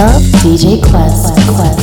DJ. Quest. Quest.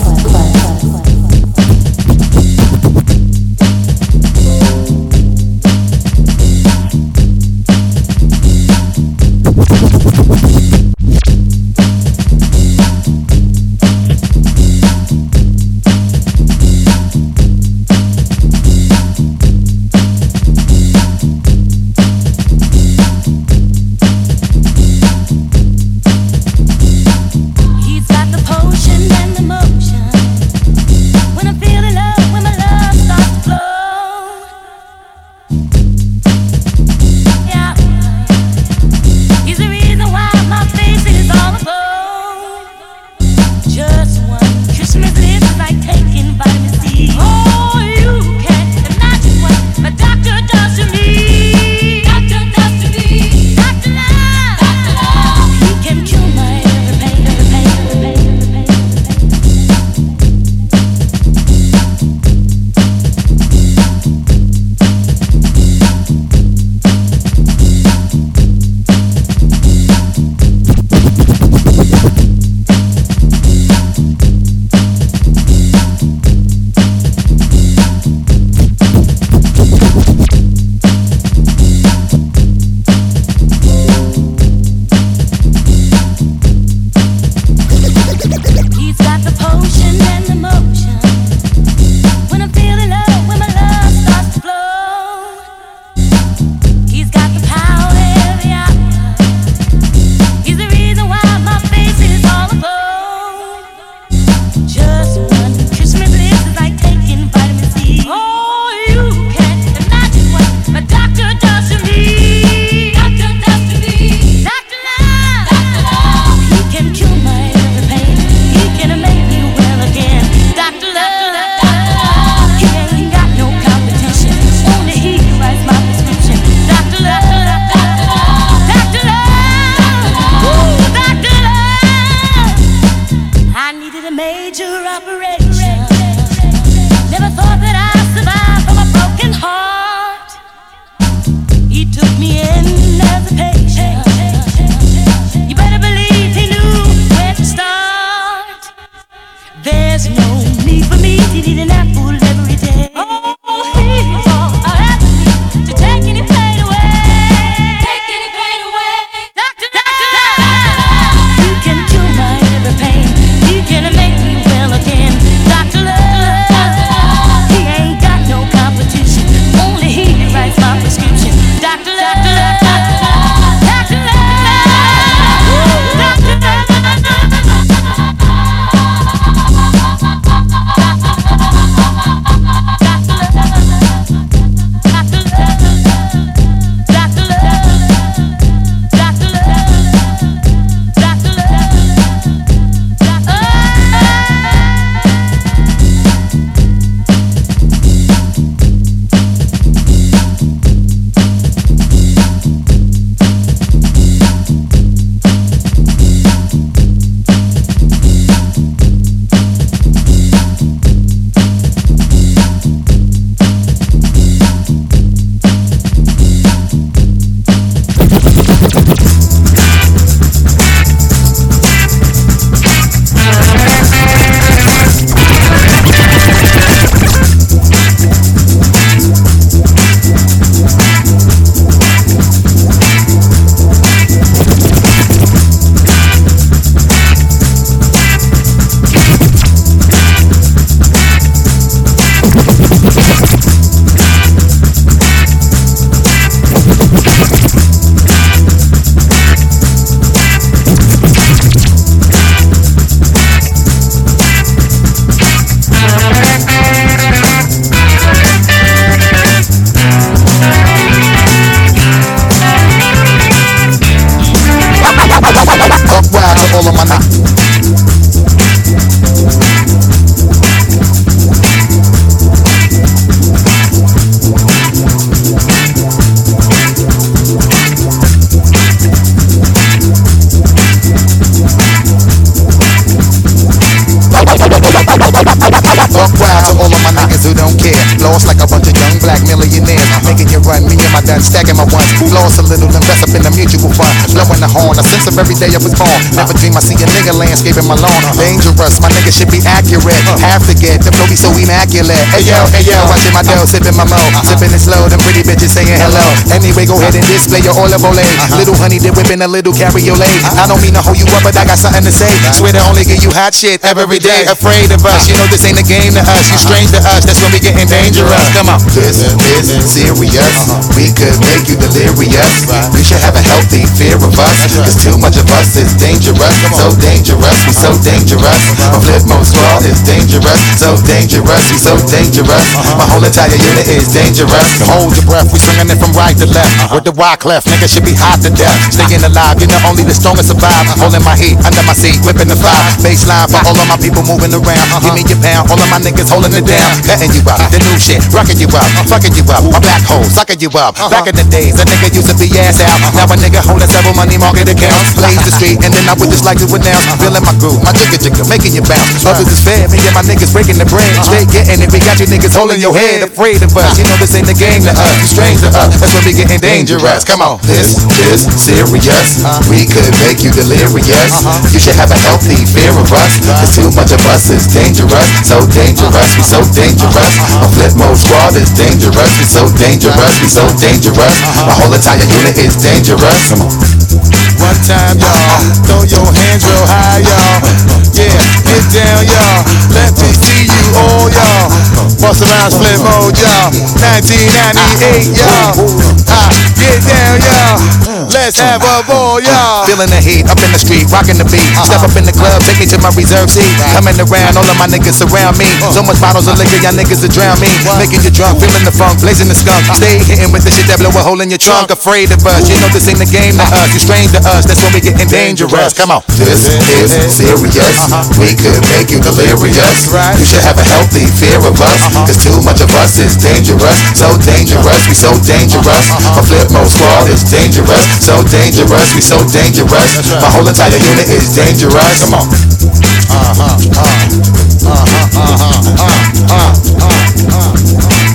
Day I was born. Never dream I see a nigga landscaping my lawn. Dangerous, my nigga should be accurate. Have to get the flow be so immaculate. Hey yo, hey yo, watching my dough, sipping my mo. Sipping it slow, them pretty bitches saying hello. Anyway, go ahead and display your Oil of Olay. Uh-huh. Little honey dip whipping a little cabriolet. I don't mean to hold you up, but I got something to say. Uh-huh. Swear to only give you hot shit every day. Afraid of us, you know this ain't a game to us. You uh-huh. strange to us, that's when we getting dangerous. Come on. This is serious. We could make you delirious. You should have a healthy fear of us. Cause too much of us is dangerous. So dangerous, we so dangerous. My Flipmode Squad is dangerous. So dangerous, we so dangerous. My whole entire unit is dangerous. Hold your breath, we swinging it from right to left. With the wide clef, nigga should be hot to death. Staying alive, you know only the strongest survive. Holding my heat under my seat, whipping the fire. Baseline for all of my people moving around. Give me your pound, all of my niggas holding it down. Cutting you up, the new shit, rocking you up, fucking you up. My black hole, sucking you up. Back in the days, a nigga used to be ass out. Now a nigga holding several money market accounts. Blaze the street, and then I would just like to announce. I'm feeling my groove, my jigger jigger, making you bounce. Others is fair, me and my niggas breaking the brain. Straight uh-huh. getting it, we got you niggas holding your head, afraid of us. You know this ain't the game to us, strange to us. That's when we getting dangerous. Come on. This is serious. Uh-huh. We could make you delirious. Uh-huh. You should have a healthy fear of us. Cause too much of us is dangerous. So dangerous, we so dangerous. My Flipmode Squad is dangerous. We so dangerous, we so dangerous. My whole entire unit is dangerous. Come on. One time, y'all. Throw your hands real high, y'all. Yeah, get down, y'all. Let me see you all, y'all. Bust around split mode, y'all. 1998, y'all. Ah, get down, y'all. Let's have a ball, y'all. Feeling the heat up in the street, rocking the beat. Uh-huh. Step up in the club, take me to my reserve seat. Coming around, all of my niggas surround me. Uh. So much bottles of liquor, y'all niggas to drown me. Making you drunk, feeling the funk, blazing the skunk. Uh-huh. Stay hitting with the shit that blow a hole in your trunk. Afraid of us, you know this ain't the game to us. You strange to us, that's when we getting dangerous. Come on. This is serious. Uh-huh. We could make you delirious. You should have a healthy fear of us. Cause too much of us is dangerous. So dangerous, we so dangerous. My Flipmode Squad is dangerous. So dangerous, we so dangerous. My whole entire unit is dangerous. Come on. Hey,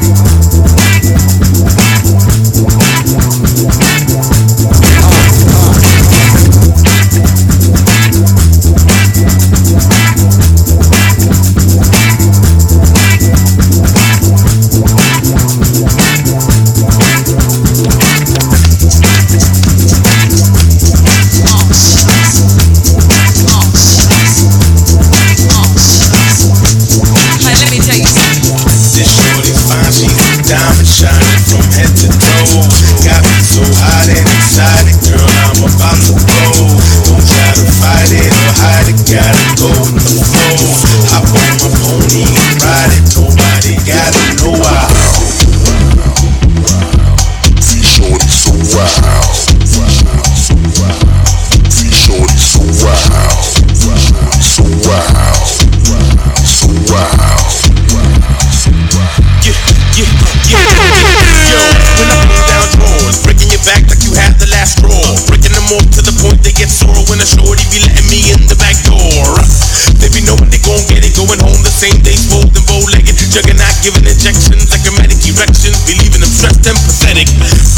Juggernaut giving injections like dramatic erections, be leaving them stressed and pathetic.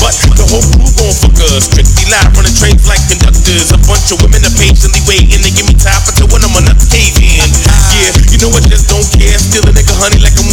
But the whole crew gon' fuck us. Strictly live running trains like conductors. A bunch of women are patiently waiting. They give me time for when I'm on another cave in. Yeah, you know I just don't care. Still a nigga honey like I'm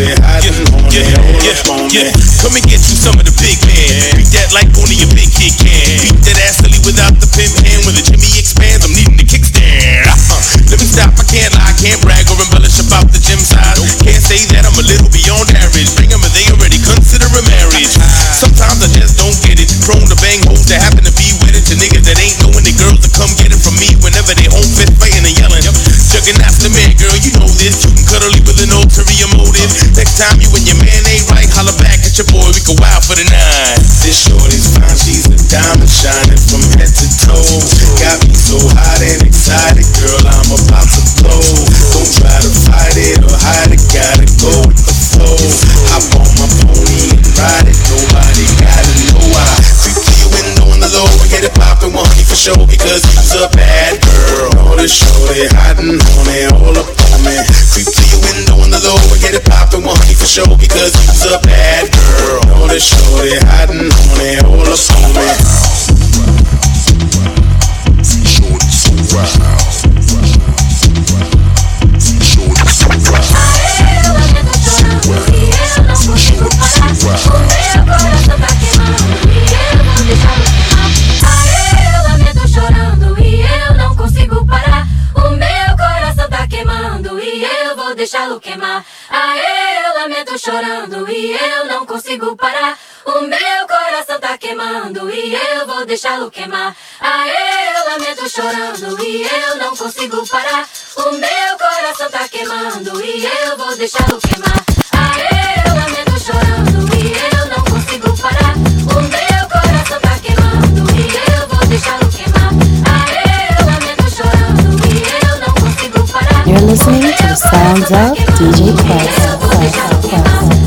this shorty hiding on it, all up on me. Come and get you some of the big man. Beat that like only a big kid can. Beat that ass silly without the pimp hand. When the Jimmy expands, I'm needing the kickstand. Uh, let me stop, I can't lie, can't brag or embellish about the gym side. Can't say that I'm a little beyond average. Bring 'em and they already consider a marriage. Sometimes I time you and your man ain't right, holla back at your boy, we go out for the night. This shorty's fine, she's a diamond shining from head to toe. Got me so hot and excited, girl, I'm about to blow. Don't try to fight it or hide it, gotta go with the flow. Hop on my pony and ride it, nobody gotta know why. creep to your window on the low get it poppin', one for sure because you's a bad girl. Know the shorty hot and show because it's a bad girl. On the show, they hiding on it, hold us chorando e eu não consigo parar. O meu coração tá queimando e eu vou deixá-lo queimar. Aê, eu lamento chorando e eu não consigo parar. O meu coração tá queimando e eu vou deixá-lo queimar. Aê, eu lamento chorando. You're listening to the sounds of DJ Quest.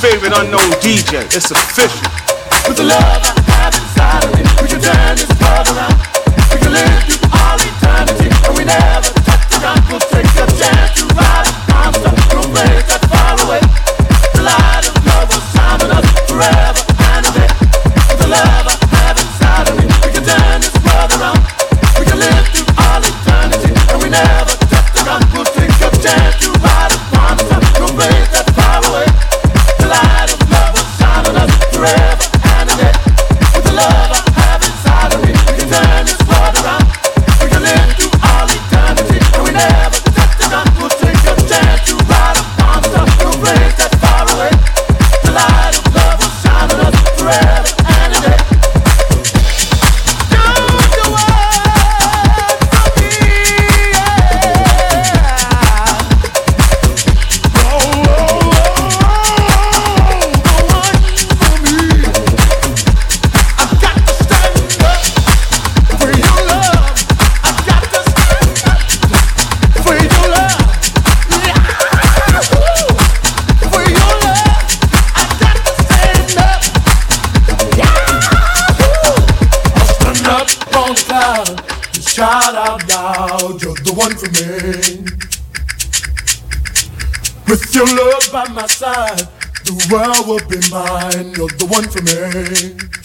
favorite unknown DJ. It's official. With the love. world will be mine. You're the one for me.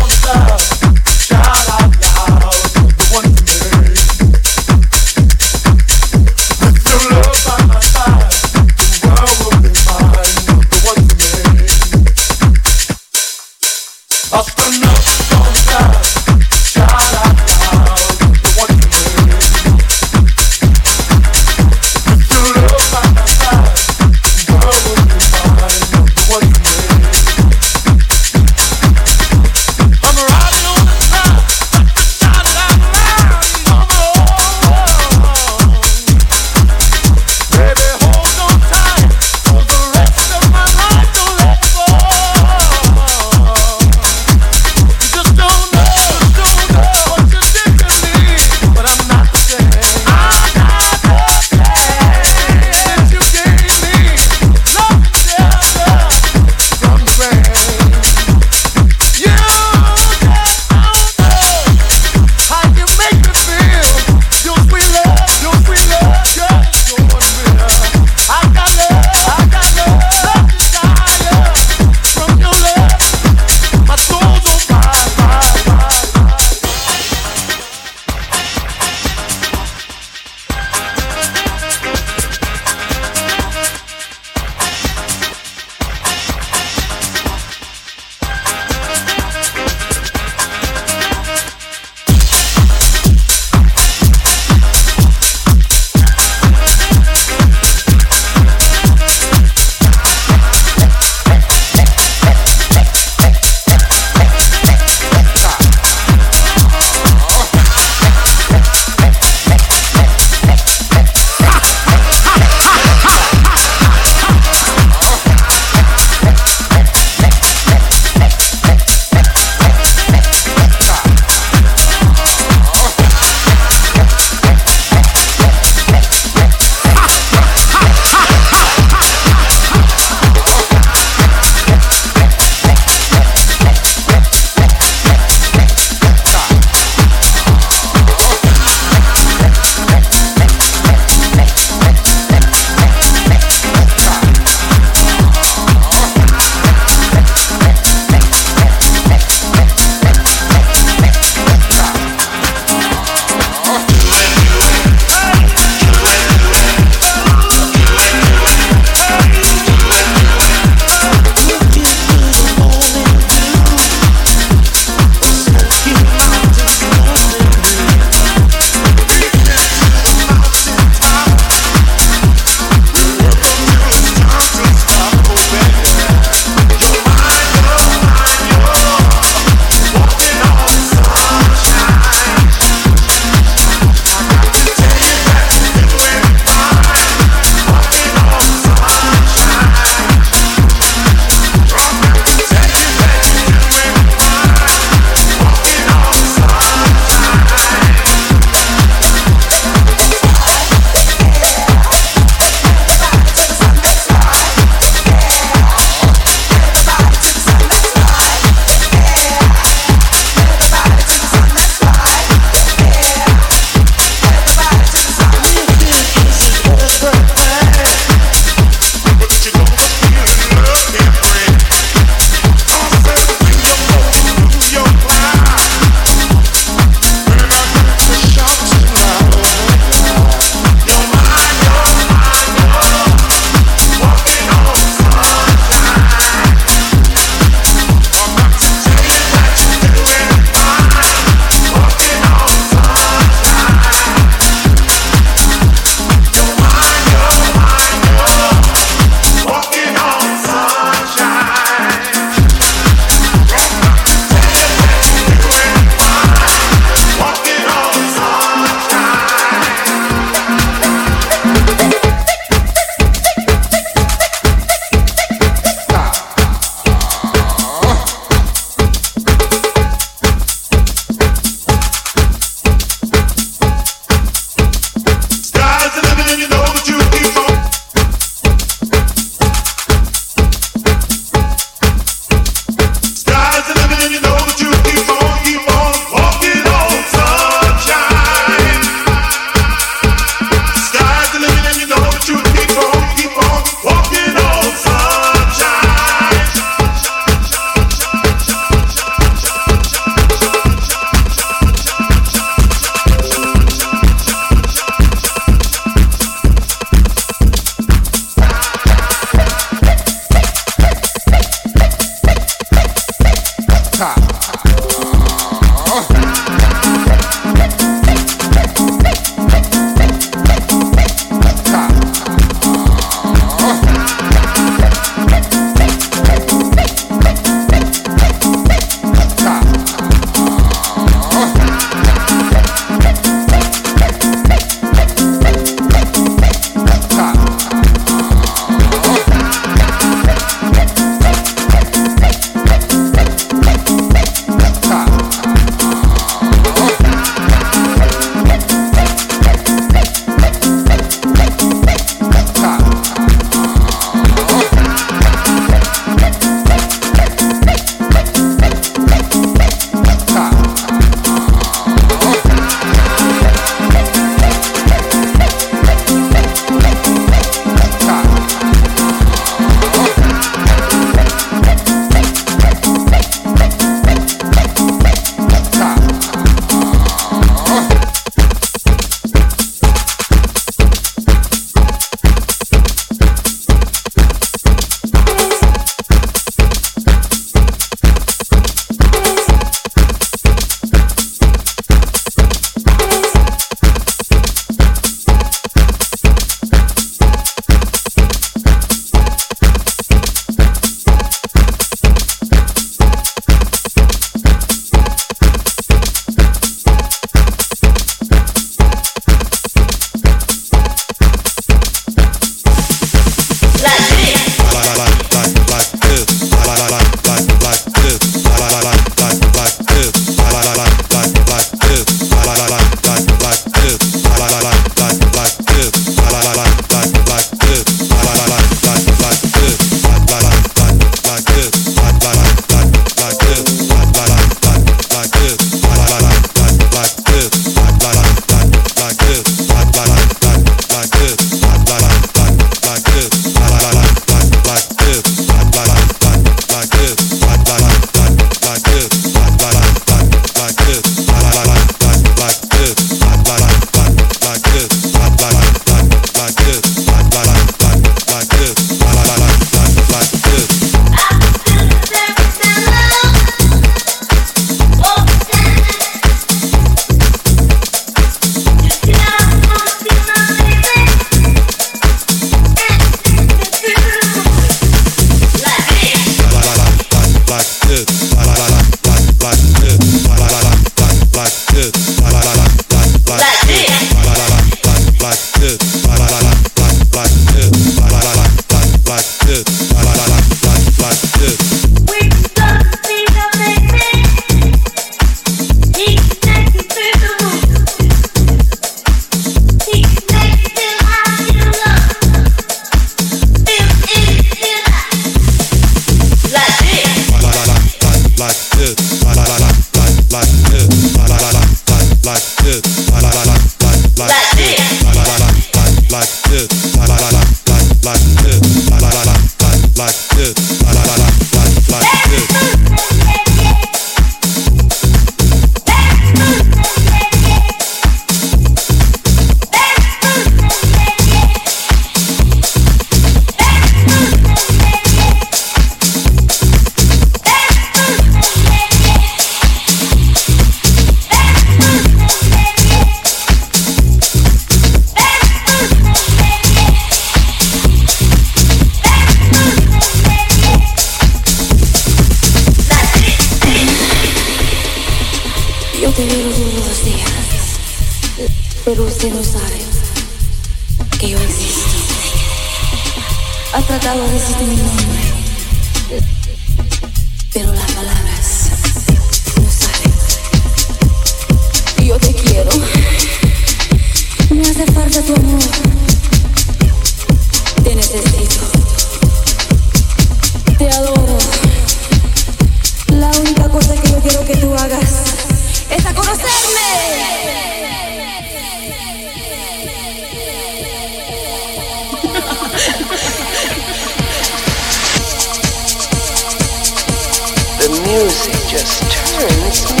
The music just turns.